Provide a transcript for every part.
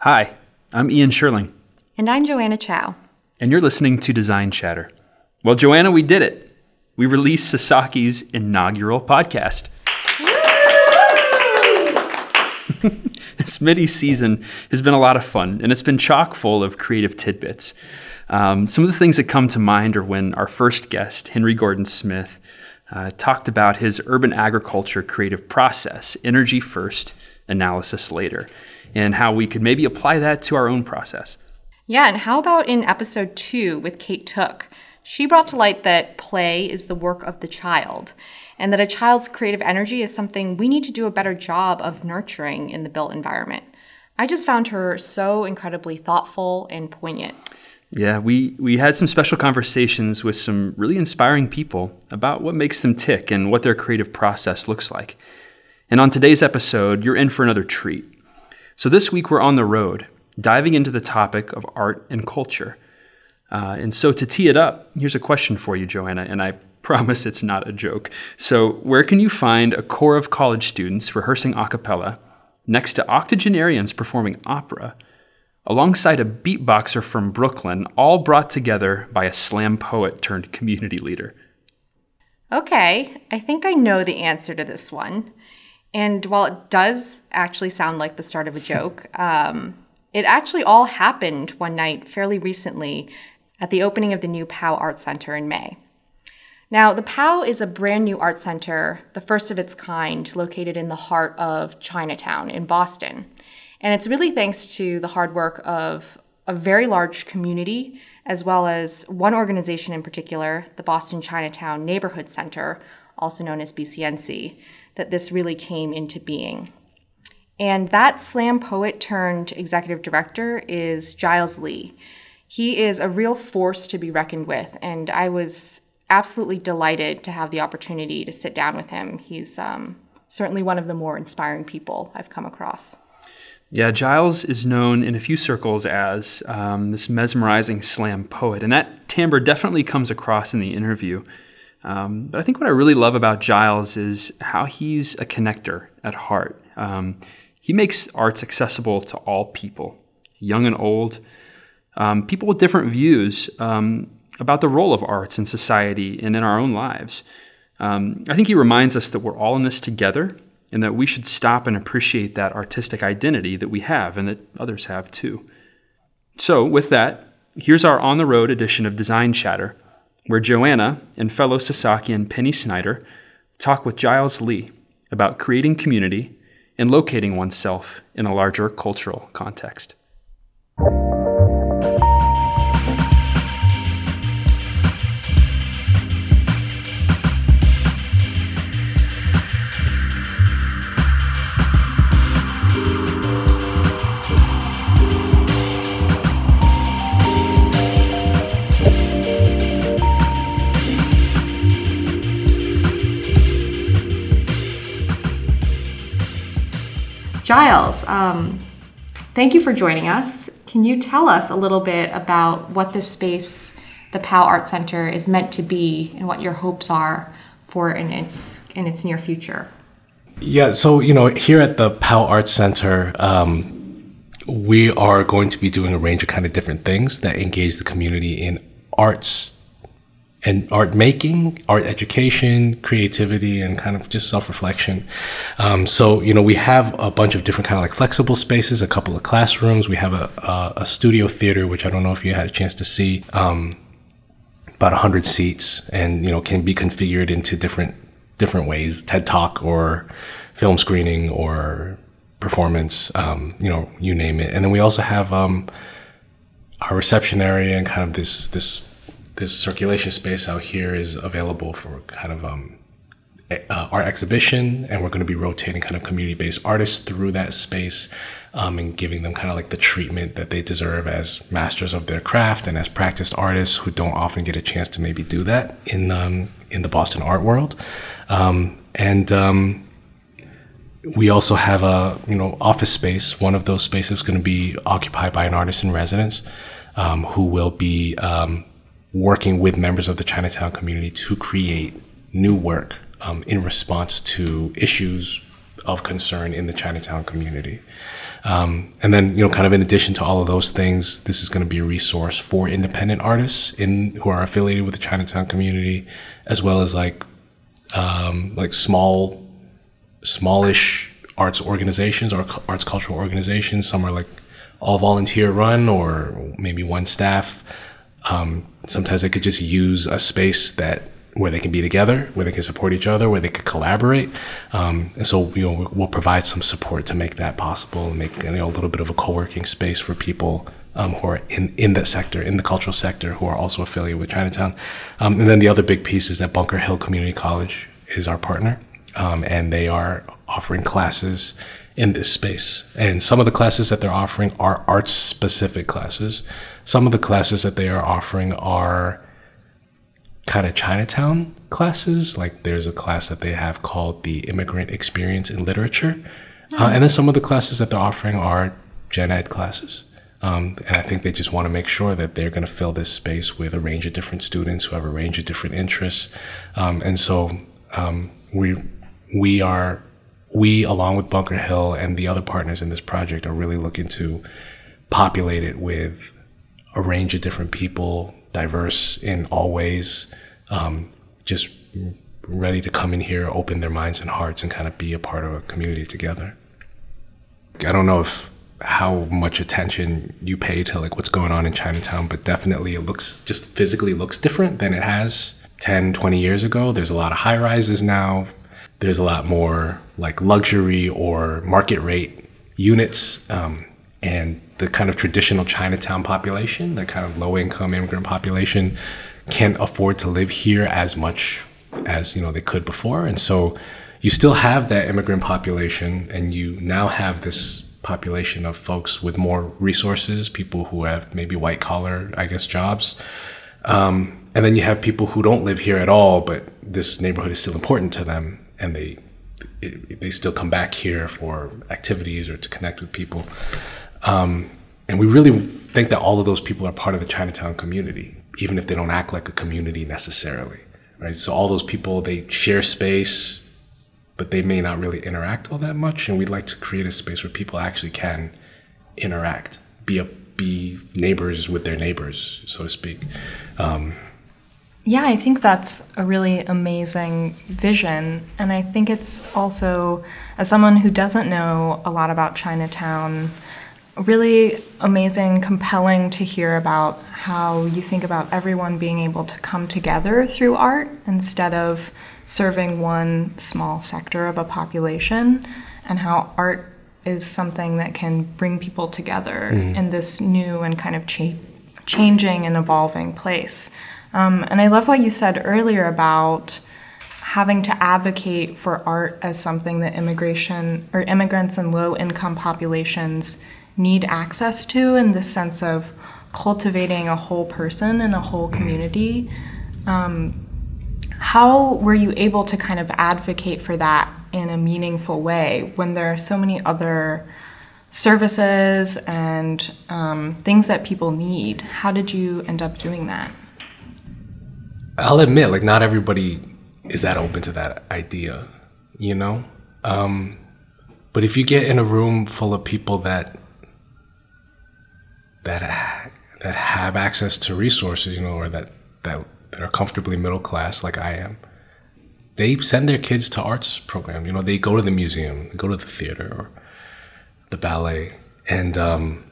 Hi, I'm Ian Sherling, And I'm Joanna Chow. and you're listening to Design Chatter. Well, Joanna, we did it. We released Sasaki's inaugural podcast. this mini season has been a lot of fun, and it's been chock full of creative tidbits. Um, some of the things that come to mind are when our first guest, Henry Gordon Smith, uh, talked about his urban agriculture creative process, energy first, analysis later, and how we could maybe apply that to our own process. Yeah, and how about in episode two with Kate Took? She brought to light that play is the work of the child, and that a child's creative energy is something we need to do a better job of nurturing in the built environment. I just found her so incredibly thoughtful and poignant. Yeah, we, we had some special conversations with some really inspiring people about what makes them tick and what their creative process looks like. And on today's episode, you're in for another treat. So this week we're on the road, diving into the topic of art and culture. Uh, and so to tee it up, here's a question for you, Joanna, and I promise it's not a joke. So, where can you find a core of college students rehearsing a cappella next to octogenarians performing opera? alongside a beatboxer from Brooklyn, all brought together by a slam poet turned community leader. Okay, I think I know the answer to this one. And while it does actually sound like the start of a joke, um, it actually all happened one night fairly recently at the opening of the new Pao Art Center in May. Now, the Pao is a brand new art center, the first of its kind, located in the heart of Chinatown in Boston. And it's really thanks to the hard work of a very large community, as well as one organization in particular, the Boston Chinatown Neighborhood Center, also known as BCNC, that this really came into being. And that slam poet turned executive director is Giles Li. He is a real force to be reckoned with, and I was absolutely delighted to have the opportunity to sit down with him. He's um, certainly one of the more inspiring people I've come across. Yeah, Giles is known in a few circles as um, this mesmerizing slam poet, and that timbre definitely comes across in the interview. Um, but I think what I really love about Giles is how he's a connector at heart. Um, he makes arts accessible to all people, young and old, um, people with different views um, about the role of arts in society and in our own lives. Um, I think he reminds us that we're all in this together and that we should stop and appreciate that artistic identity that we have and that others have too. So, with that, here's our on the road edition of Design Chatter, where Joanna and fellow Sasakian Penny Snyder talk with Giles Li about creating community and locating oneself in a larger cultural context. Giles, um, thank you for joining us. Can you tell us a little bit about what this space, the Pao Art Center, is meant to be and what your hopes are for in its in its near future? Yeah, so you know, here at the Pao Art Center, um, we are going to be doing a range of kind of different things that engage the community in arts and art making, art education, creativity, and kind of just self reflection. Um, so, you know, we have a bunch of different kind of like flexible spaces, a couple of classrooms. We have a, a, a studio theater, which I don't know if you had a chance to see, um, about 100 seats, and, you know, can be configured into different different ways TED Talk or film screening or performance, um, you know, you name it. And then we also have um, our reception area and kind of this this this circulation space out here is available for kind of um, uh, art exhibition, and we're going to be rotating kind of community based artists through that space um, and giving them kind of like the treatment that they deserve as masters of their craft and as practiced artists who don't often get a chance to maybe do that in um, in the Boston art world. Um, and um, we also have a you know office space. One of those spaces is going to be occupied by an artist in residence um, who will be um, working with members of the Chinatown community to create new work um, in response to issues of concern in the Chinatown community. Um, and then, you know, kind of in addition to all of those things, this is going to be a resource for independent artists in who are affiliated with the Chinatown community, as well as like um, like small, smallish arts organizations or arts cultural organizations. Some are like all volunteer run or maybe one staff. Um, sometimes they could just use a space that where they can be together, where they can support each other, where they could collaborate. Um, and so, you know, we'll provide some support to make that possible and make you know, a little bit of a co-working space for people um, who are in, in that sector, in the cultural sector, who are also affiliated with Chinatown. Um, and then the other big piece is that Bunker Hill Community College is our partner, um, and they are offering classes in this space. And some of the classes that they're offering are arts specific classes. Some of the classes that they are offering are kind of Chinatown classes. Like there's a class that they have called the Immigrant Experience in Literature. Uh, and then some of the classes that they're offering are gen ed classes. Um, and I think they just want to make sure that they're going to fill this space with a range of different students who have a range of different interests. Um, and so um, we we are we along with Bunker Hill and the other partners in this project are really looking to populate it with a range of different people, diverse in all ways, um, just ready to come in here, open their minds and hearts, and kind of be a part of a community together. I don't know if how much attention you pay to like what's going on in Chinatown, but definitely it looks just physically looks different than it has 10, 20 years ago. There's a lot of high rises now. There's a lot more like luxury or market rate units. Um, and the kind of traditional Chinatown population, the kind of low income immigrant population, can't afford to live here as much as you know they could before. And so you still have that immigrant population, and you now have this population of folks with more resources, people who have maybe white collar, I guess, jobs. Um, and then you have people who don't live here at all, but this neighborhood is still important to them, and they they still come back here for activities or to connect with people. Um, and we really think that all of those people are part of the Chinatown community, even if they don't act like a community necessarily, right? So all those people they share space, but they may not really interact all that much. And we'd like to create a space where people actually can interact, be a be neighbors with their neighbors, so to speak. Um, yeah, I think that's a really amazing vision. And I think it's also, as someone who doesn't know a lot about Chinatown, really amazing, compelling to hear about how you think about everyone being able to come together through art instead of serving one small sector of a population, and how art is something that can bring people together mm. in this new and kind of cha- changing and evolving place. Um, and I love what you said earlier about having to advocate for art as something that immigration or immigrants and low income populations need access to in the sense of cultivating a whole person and a whole community. Um, how were you able to kind of advocate for that in a meaningful way when there are so many other services and um, things that people need? How did you end up doing that? I'll admit, like, not everybody is that open to that idea, you know? Um, but if you get in a room full of people that that that have access to resources, you know, or that that that are comfortably middle class like I am, they send their kids to arts program. You know, they go to the museum, go to the theater or the ballet, and um,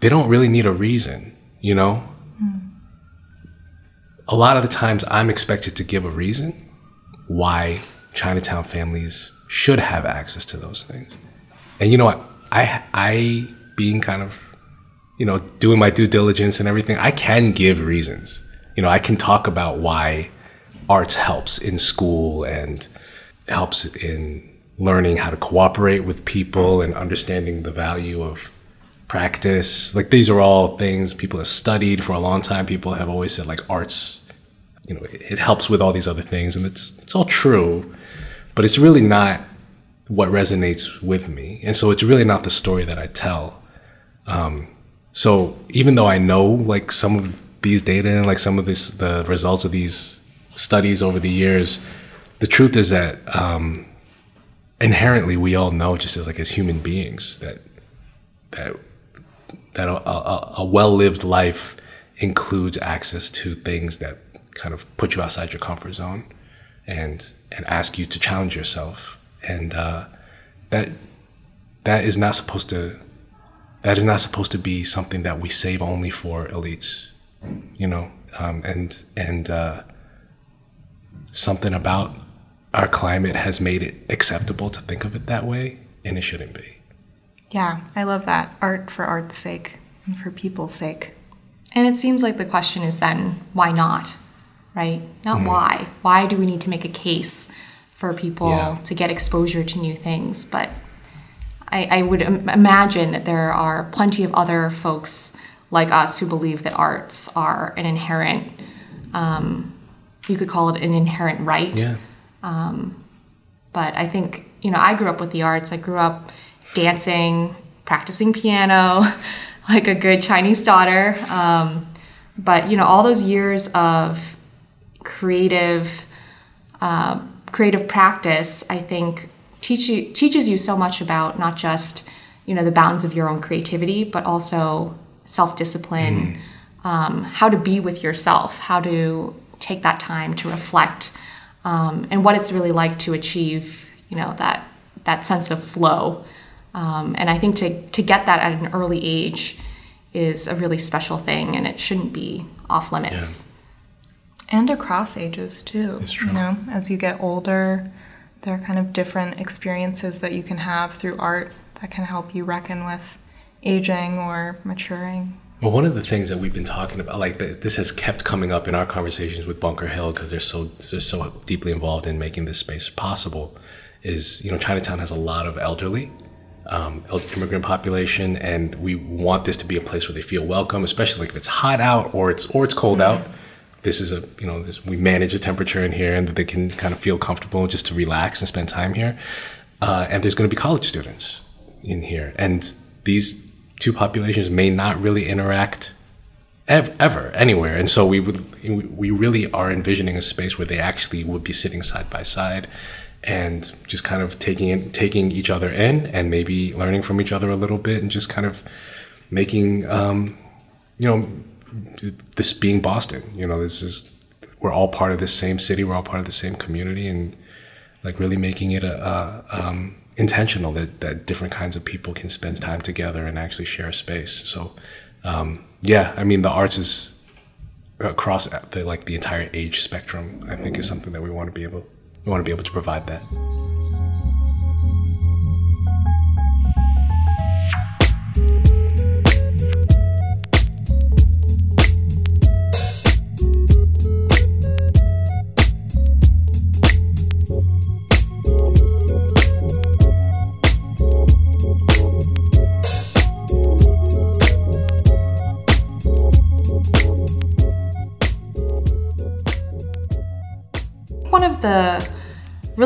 they don't really need a reason. You know, mm. a lot of the times I'm expected to give a reason why Chinatown families should have access to those things. And you know what? I I being kind of you know, doing my due diligence and everything, I can give reasons. You know, I can talk about why arts helps in school and helps in learning how to cooperate with people and understanding the value of practice. Like these are all things people have studied for a long time. People have always said like arts, you know, it, helps with all these other things, and it's it's all true, but it's really not what resonates with me, and so it's really not the story that I tell. Um, so even though I know like some of these data and like some of this the results of these studies over the years, the truth is that um, inherently we all know just as like as human beings that that that a, a, a well-lived life includes access to things that kind of put you outside your comfort zone and and ask you to challenge yourself. And uh, that that is not supposed to that is not supposed to be something that we save only for elites you know um, and and uh, something about our climate has made it acceptable to think of it that way and it shouldn't be Yeah, I love that. Art for art's sake and for people's sake. And it seems like the question is then, why not? Right? Not why. Why do we need to make a case for people Yeah. to get exposure to new things? But I, I would im- imagine that there are plenty of other folks like us who believe that arts are an inherent, um, you could call it an inherent right. yeah But I think, you know, I grew up with the arts. I grew up dancing, practicing piano, like a good Chinese daughter. Um, but, you know, all those years of creative, uh, creative practice, I think, teach you, teaches you so much about not just, you know, the bounds of your own creativity, but also self-discipline, um, how to be with yourself, how to take that time to reflect, um, and what it's really like to achieve, you know, that that sense of flow. Um, and I think to to get that at an early age is a really special thing, and it shouldn't be off limits. And across ages too. It's true. You know, as you get older, there are kind of different experiences that you can have through art that can help you reckon with aging or maturing. Well, one of the things that we've been talking about, like that this has kept coming up in our conversations with Bunker Hill because they're so they're so deeply involved in making this space possible, is you know Chinatown has a lot of elderly, um, immigrant population, and we want this to be a place where they feel welcome, especially like if it's hot out or it's or it's cold out. This is a you know this, we manage the temperature in here and that they can kind of feel comfortable just to relax and spend time here. Uh, and there's going to be college students in here, and these two populations may not really interact ev- ever anywhere and so we would we really are envisioning a space where they actually would be sitting side by side and just kind of taking in, taking each other in and maybe learning from each other a little bit and just kind of making um, you know this being Boston you know this is we're all part of this same city we're all part of the same community and like really making it a, a um, intentional that, that different kinds of people can spend time together and actually share a space. So, um, yeah, I mean, the arts is across the like the entire age spectrum. I think is something that we want to be able we want to be able to provide that.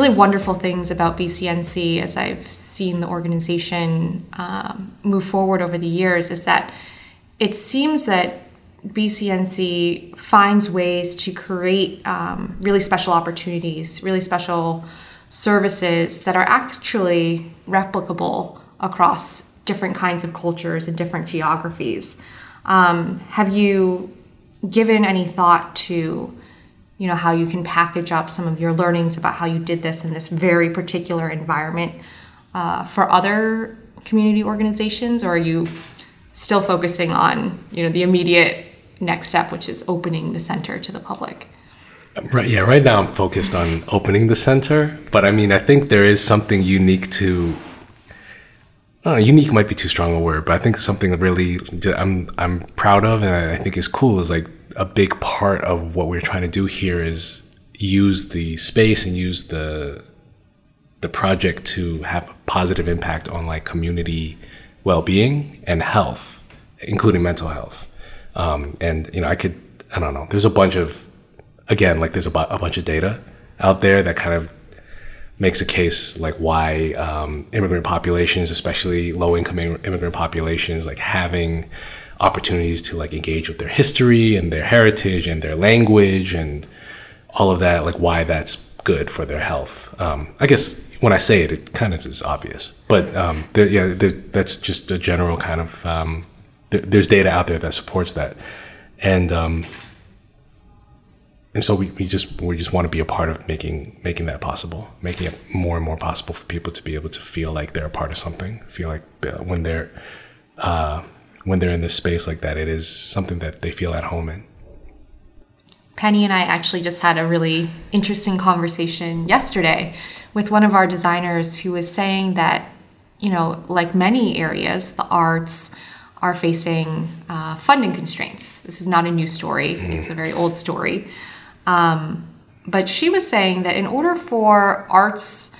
Really wonderful things about BCNC, as I've seen the organization um, move forward over the years, is that it seems that BCNC finds ways to create um, really special opportunities, really special services that are actually replicable across different kinds of cultures and different geographies. Um, have you given any thought to you know how you can package up some of your learnings about how you did this in this very particular environment uh, for other community organizations or are you still focusing on you know the immediate next step which is opening the center to the public Right. Yeah. Right now, I'm focused on opening the center, but I mean, I think there is something unique to. Uh, unique might be too strong a word, but I think something really I'm I'm proud of and I think is cool is like a big part of what we're trying to do here is use the space and use the the project to have a positive impact on like community well-being and health, including mental health. Um, and you know, I could I don't know. There's a bunch of again like there's a, bu- a bunch of data out there that kind of makes a case like why um, immigrant populations, especially low-income immigrant populations, like having opportunities to like engage with their history and their heritage and their language and all of that, like why that's good for their health. Um, I guess when I say it, it kind of is obvious. But um, there, yeah, there, that's just a general kind of. Um, there, there's data out there that supports that, and um, and so we, we just we just want to be a part of making making that possible, making it more and more possible for people to be able to feel like they're a part of something, feel like uh, when they're uh, when they're in this space like that, it is something that they feel at home in. Penny and I actually just had a really interesting conversation yesterday with one of our designers who was saying that, you know, like many areas, the arts are facing uh, funding constraints. This is not a new story, mm. it's a very old story. Um, but she was saying that in order for arts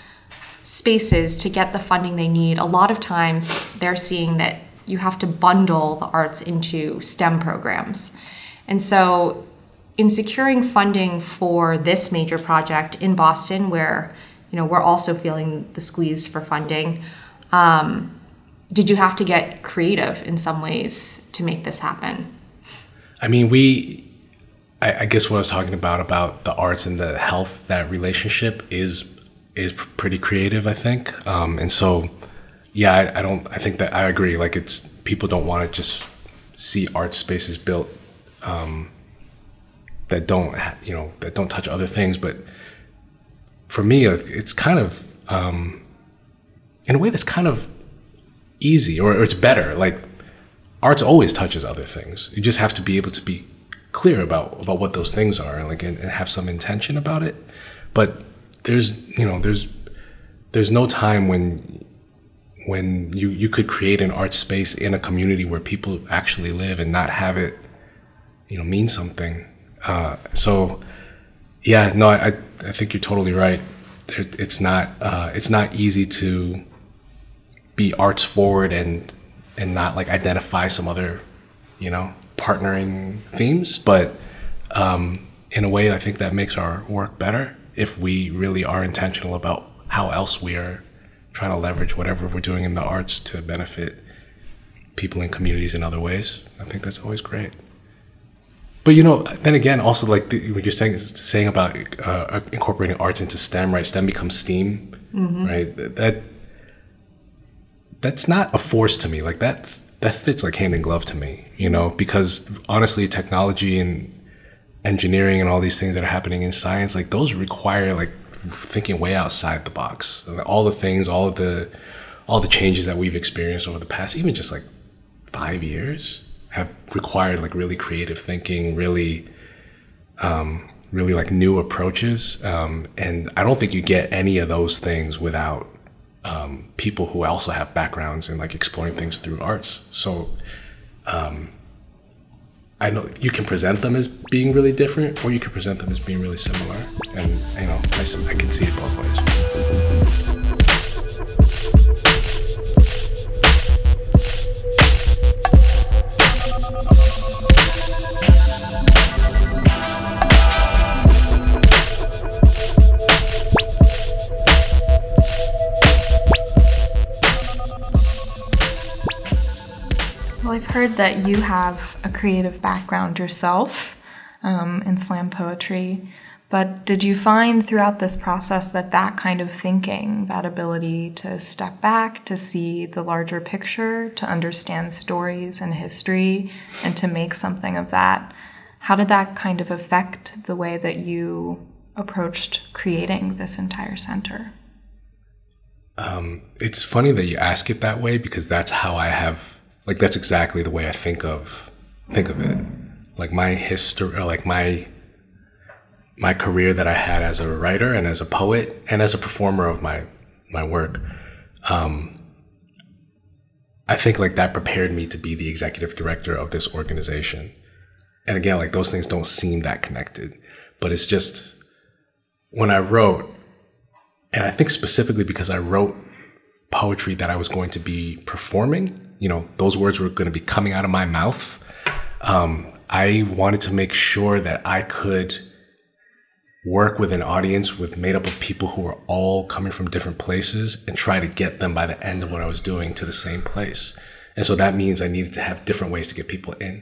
spaces to get the funding they need, a lot of times they're seeing that you have to bundle the arts into STEM programs. And so, in securing funding for this major project in Boston, where you know we're also feeling the squeeze for funding, um, did you have to get creative in some ways to make this happen? I mean, we. I, I guess what I was talking about about the arts and the health that relationship is is pretty creative. I think, um, and so yeah, I, I, don't. I think that I agree. Like, it's people don't want to just see art spaces built um, that don't, you know, that don't touch other things. But for me, it's kind of, um, in a way, that's kind of easy, or, or it's better. Like, arts always touches other things. You just have to be able to be clear about about what those things are, and like, and, and have some intention about it. But there's, you know, there's there's no time when when you you could create an art space in a community where people actually live and not have it you know mean something. Uh, so yeah no I, I think you're totally right. It's not uh, it's not easy to be arts forward and and not like identify some other you know partnering themes but um, in a way I think that makes our work better if we really are intentional about how else we are trying to leverage whatever we're doing in the arts to benefit people in communities in other ways. I think that's always great. But you know, then again, also like the, what you're saying saying about uh, incorporating arts into STEM, right? STEM becomes STEAM, mm-hmm. right? That that's not a force to me. Like that that fits like hand in glove to me, you know, because honestly, technology and engineering and all these things that are happening in science, like those require like thinking way outside the box. All the things, all of the all the changes that we've experienced over the past, even just like five years, have required like really creative thinking, really, um, really like new approaches. Um, and I don't think you get any of those things without um, people who also have backgrounds in like exploring things through arts. So um, I know you can present them as being really different, or you can present them as being really similar, and you know I, I can see it both ways. Heard that you have a creative background yourself um, in slam poetry, but did you find throughout this process that that kind of thinking, that ability to step back, to see the larger picture, to understand stories and history, and to make something of that, how did that kind of affect the way that you approached creating this entire center? Um, it's funny that you ask it that way because that's how I have like that's exactly the way I think of think of it. Like my history, like my my career that I had as a writer and as a poet and as a performer of my my work. Um, I think like that prepared me to be the executive director of this organization. And again, like those things don't seem that connected, but it's just when I wrote, and I think specifically because I wrote poetry that I was going to be performing you know, those words were going to be coming out of my mouth. Um, I wanted to make sure that I could work with an audience with made up of people who were all coming from different places and try to get them by the end of what I was doing to the same place. And so that means I needed to have different ways to get people in,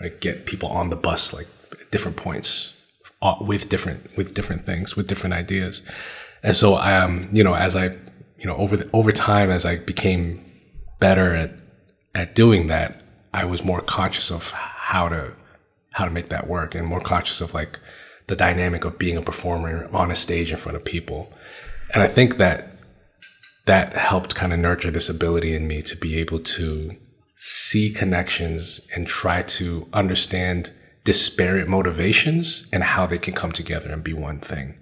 right? Get people on the bus like different points uh, with different with different things, with different ideas. And so, I um, you know, as I, you know, over the, over time, as I became better at at doing that, I was more conscious of how to how to make that work, and more conscious of like the dynamic of being a performer on a stage in front of people. And I think that that helped kind of nurture this ability in me to be able to see connections and try to understand disparate motivations and how they can come together and be one thing.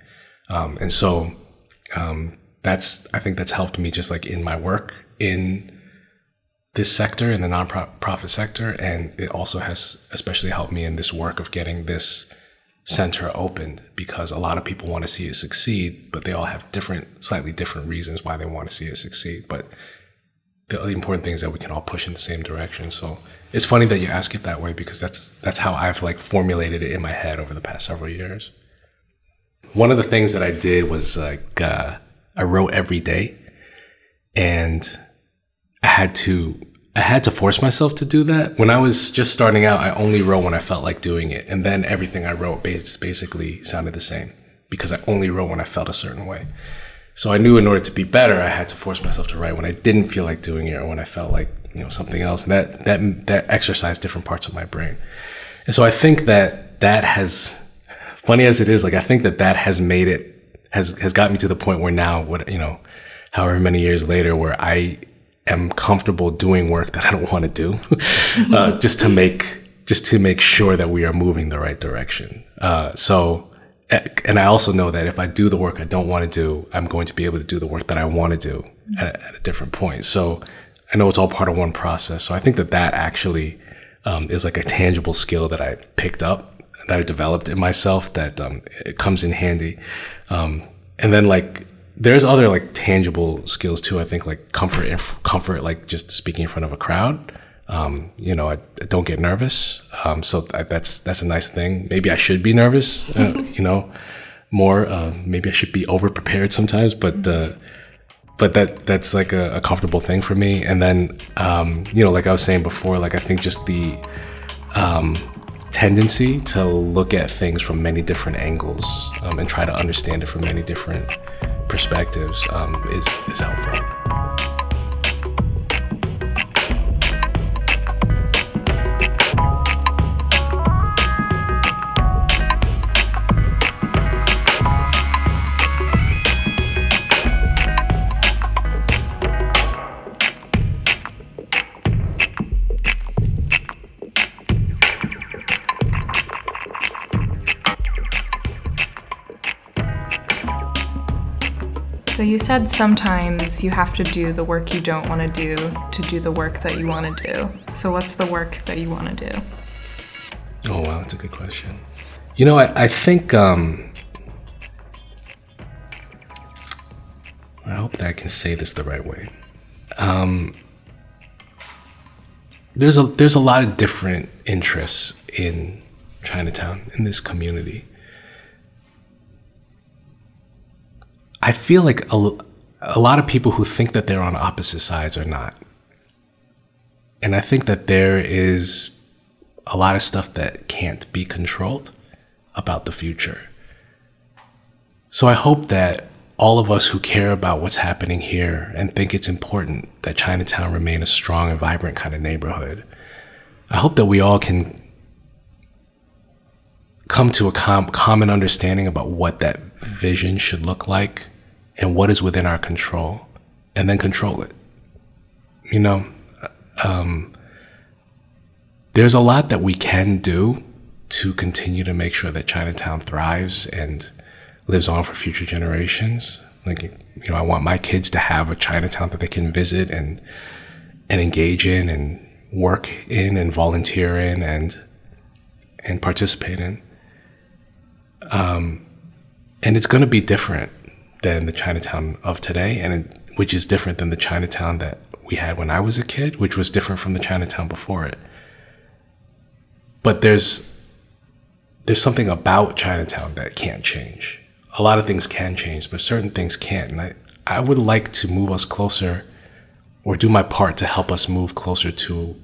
Um, and so um, that's I think that's helped me just like in my work in this sector in the nonprofit sector, and it also has especially helped me in this work of getting this center opened because a lot of people want to see it succeed, but they all have different, slightly different reasons why they want to see it succeed. But the important thing is that we can all push in the same direction. So it's funny that you ask it that way because that's that's how I've like formulated it in my head over the past several years. One of the things that I did was like uh, I wrote every day, and I had to I had to force myself to do that. When I was just starting out, I only wrote when I felt like doing it, and then everything I wrote basically sounded the same because I only wrote when I felt a certain way. So I knew in order to be better, I had to force myself to write when I didn't feel like doing it or when I felt like you know something else. And that that that exercised different parts of my brain. And so I think that that has, funny as it is, like I think that that has made it has has got me to the point where now, what you know, however many years later, where I am comfortable doing work that I don't want to do, uh, just to make just to make sure that we are moving the right direction. Uh, so and I also know that if I do the work I don't want to do, I'm going to be able to do the work that I want to do at a, at a different point. So I know it's all part of one process. So I think that that actually um, is like a tangible skill that I picked up, that I developed in myself, that um, it comes in handy. Um, and then like there's other like tangible skills too. I think like comfort and comfort, like just speaking in front of a crowd. Um, you know, I, I, don't get nervous. Um, so I, that's that's a nice thing. Maybe I should be nervous. Uh, you know, more. Uh, maybe I should be over prepared sometimes. But uh, but that that's like a, a, comfortable thing for me. And then um, you know, like I was saying before, like I think just the um, tendency to look at things from many different angles um, and try to understand it from many different perspectives um, is is helpful. You said sometimes you have to do the work you don't want to do to do the work that you want to do. So what's the work that you want to do? Oh wow, that's a good question. You know, I, I think um, I hope that I can say this the right way. Um, there's a there's a lot of different interests in Chinatown in this community. I feel like a, a lot of people who think that they're on opposite sides are not. And I think that there is a lot of stuff that can't be controlled about the future. So I hope that all of us who care about what's happening here and think it's important that Chinatown remain a strong and vibrant kind of neighborhood, I hope that we all can come to a com- common understanding about what that vision should look like and what is within our control, and then control it. You know, um, there's a lot that we can do to continue to make sure that Chinatown thrives and lives on for future generations. Like, you know, I want my kids to have a Chinatown that they can visit and and engage in and work in and volunteer in and and participate in. Um, and it's going to be different than the Chinatown of today, and it, which is different than the Chinatown that we had when I was a kid, which was different from the Chinatown before it. But there's there's something about Chinatown that can't change. A lot of things can change, but certain things can't. And I, I would like to move us closer or do my part to help us move closer to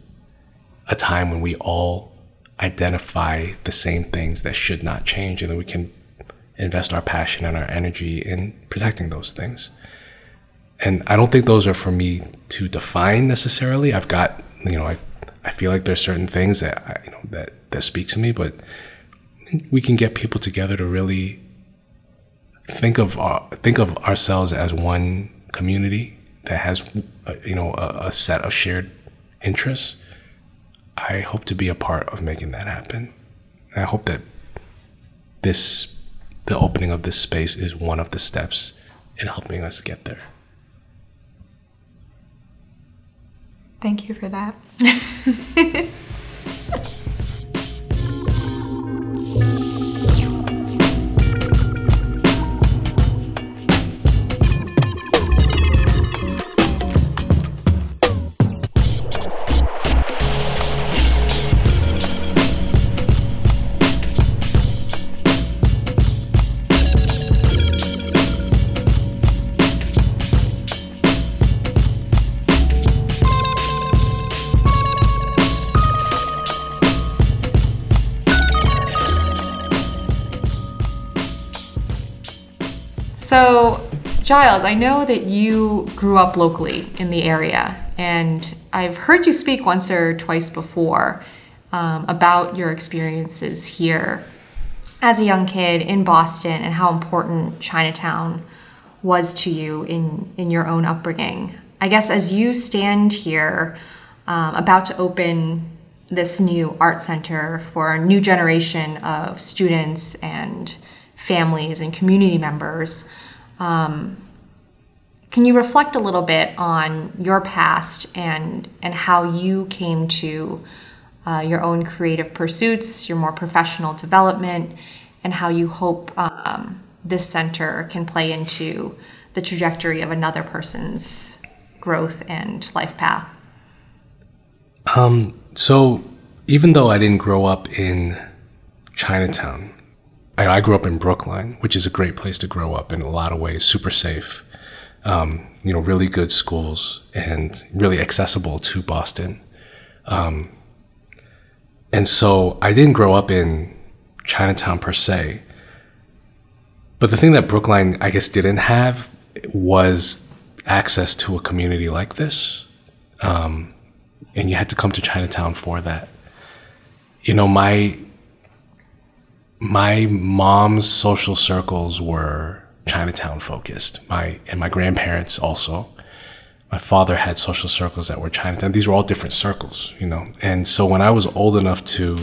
a time when we all identify the same things that should not change and then we can invest our passion and our energy in protecting those things. And I don't think those are for me to define necessarily. I've got, you know, I, I feel like there's certain things that, I, you know, that, that speak to me, but we can get people together to really think of our, think of ourselves as one community that has, uh, you know, a, a set of shared interests. I hope to be a part of making that happen. I hope that this, the opening of this space, is one of the steps in helping us get there. Thank you for that. Giles, I know that you grew up locally in the area, and I've heard you speak once or twice before um, about your experiences here as a young kid in Boston and how important Chinatown was to you in, in your own upbringing. I guess as you stand here um, about to open this new art center for a new generation of students and families and community members. Um, can you reflect a little bit on your past and and how you came to uh, your own creative pursuits, your more professional development, and how you hope um, this center can play into the trajectory of another person's growth and life path? Um, so even though I didn't grow up in Chinatown, I, I grew up in Brookline, which is a great place to grow up in a lot of ways, super safe. Um, you know, really good schools and really accessible to Boston. Um, and so I didn't grow up in Chinatown per se. But the thing that Brookline, I guess, didn't have was access to a community like this. Um, and you had to come to Chinatown for that. You know, my my mom's social circles were Chinatown focused. My and my grandparents also. My father had social circles that were Chinatown. These were all different circles, you know. And so when I was old enough to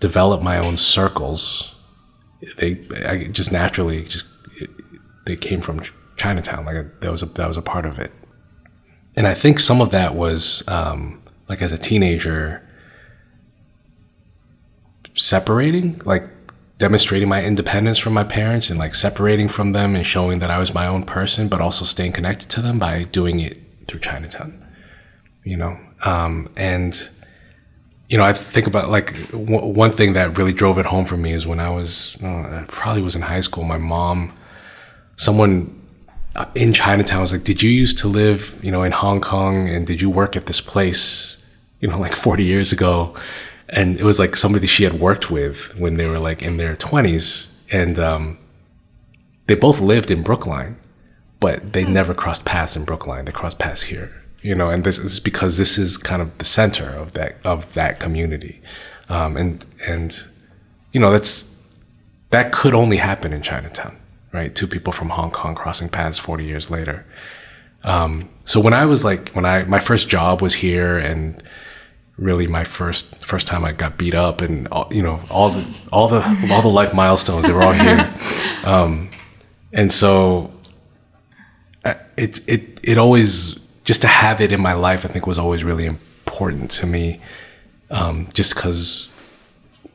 develop my own circles, they I just naturally just they came from Chinatown. Like that was a that was a part of it. And I think some of that was um, like as a teenager separating, like demonstrating my independence from my parents and like separating from them and showing that I was my own person, but also staying connected to them by doing it through Chinatown, you know? Um, and, you know, I think about like w- one thing that really drove it home for me is when I was, uh, I probably was in high school, my mom, someone uh, in Chinatown was like, did you used to live, you know, in Hong Kong and did you work at this place, you know, like 40 years ago? And it was like somebody she had worked with when they were like in their 20s and um, they both lived in brookline but they mm. never crossed paths in brookline. They crossed paths here you know and this is because this is kind of the center of that of that community. Um, and and you know that's that could only happen in chinatown right? Two people from hong kong crossing paths 40 years later. Um, so when i was like when i my first job was here and really my first first time I got beat up and all, you know all the all the all the life milestones they were all here. Um, and so it it it always just to have it in my life I think was always really important to me um, just because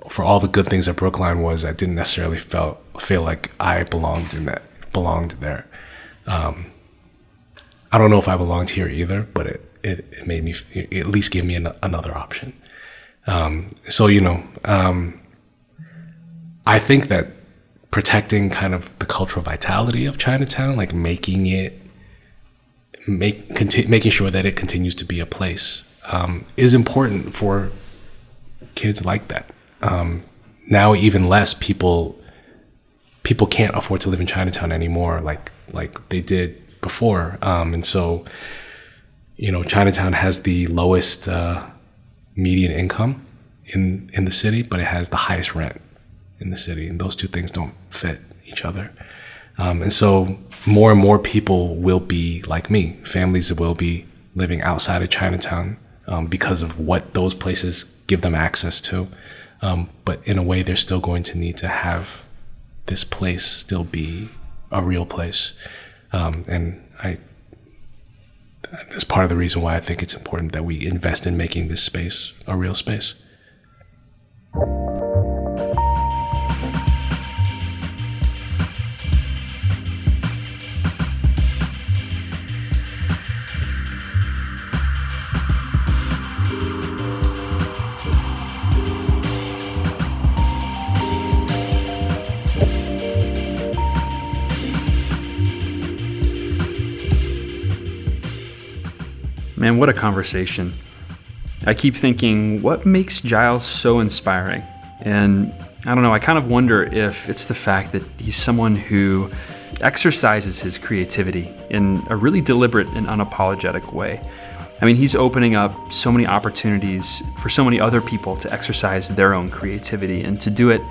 for all the good things that Brookline was I didn't necessarily felt feel like I belonged in that belonged there. Um, I don't know if I belonged here either but it it, it made me at least give me an, another option. Um, so you know, um, I think that protecting kind of the cultural vitality of Chinatown, like making it make conti- making sure that it continues to be a place, um, is important for kids like that. Um, now, even less people people can't afford to live in Chinatown anymore, like like they did before. Um, and so, you know, Chinatown has the lowest uh, median income in in the city, but it has the highest rent in the city, and those two things don't fit each other. Um, and so, more and more people will be like me. Families will be living outside of Chinatown um, because of what those places give them access to. Um, but in a way, they're still going to need to have this place still be a real place. Um, and I, that's part of the reason why I think it's important that we invest in making this space a real space. Man, what a conversation. I keep thinking, what makes Giles so inspiring? And I don't know, I kind of wonder if it's the fact that he's someone who exercises his creativity in a really deliberate and unapologetic way. I mean, he's opening up so many opportunities for so many other people to exercise their own creativity and to do it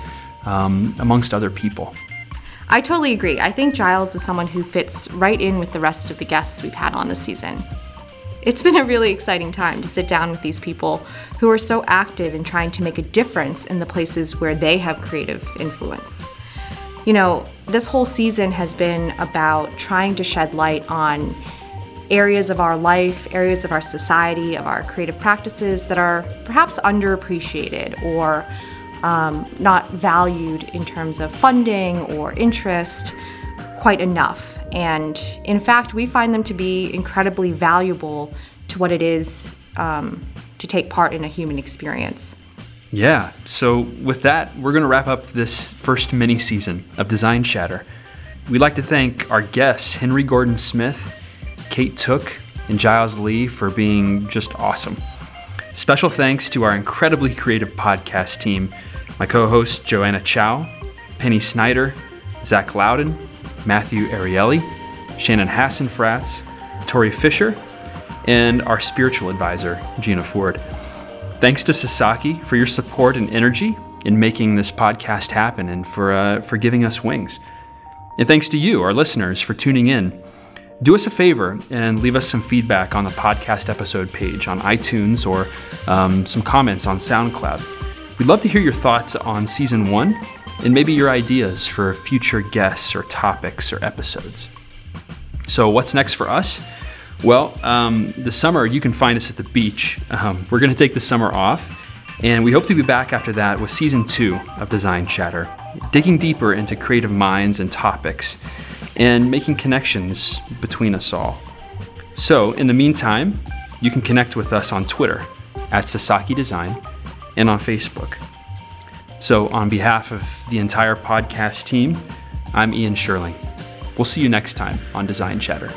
um, amongst other people. I totally agree. I think Giles is someone who fits right in with the rest of the guests we've had on this season. It's been a really exciting time to sit down with these people who are so active in trying to make a difference in the places where they have creative influence. You know, this whole season has been about trying to shed light on areas of our life, areas of our society, of our creative practices that are perhaps underappreciated or um, not valued in terms of funding or interest quite enough. And in fact, we find them to be incredibly valuable to what it is um, to take part in a human experience. Yeah, so with that, we're going to wrap up this first mini season of Design Chatter. We'd like to thank our guests, Henry Gordon Smith, Kate Took, and Giles Li, for being just awesome. Special thanks to our incredibly creative podcast team my co hosts Joanna Chow, Penny Snyder, Zach Loudon, Matthew Ariely, Shannon Hassenfratz, Tori Fisher, and our spiritual advisor, Gina Ford. Thanks to Sasaki for your support and energy in making this podcast happen and for, uh, for giving us wings. And thanks to you, our listeners, for tuning in. Do us a favor and leave us some feedback on the podcast episode page on iTunes or um, some comments on SoundCloud. We'd love to hear your thoughts on season one and maybe your ideas for future guests or topics or episodes. So, what's next for us? Well, um, the summer, you can find us at the beach. Um, we're going to take the summer off, and we hope to be back after that with season two of Design Chatter, digging deeper into creative minds and topics, and making connections between us all. So, in the meantime, you can connect with us on Twitter at Sasaki Design and on Facebook. So, on behalf of the entire podcast team, I'm Ian Sherling. We'll see you next time on Design Chatter.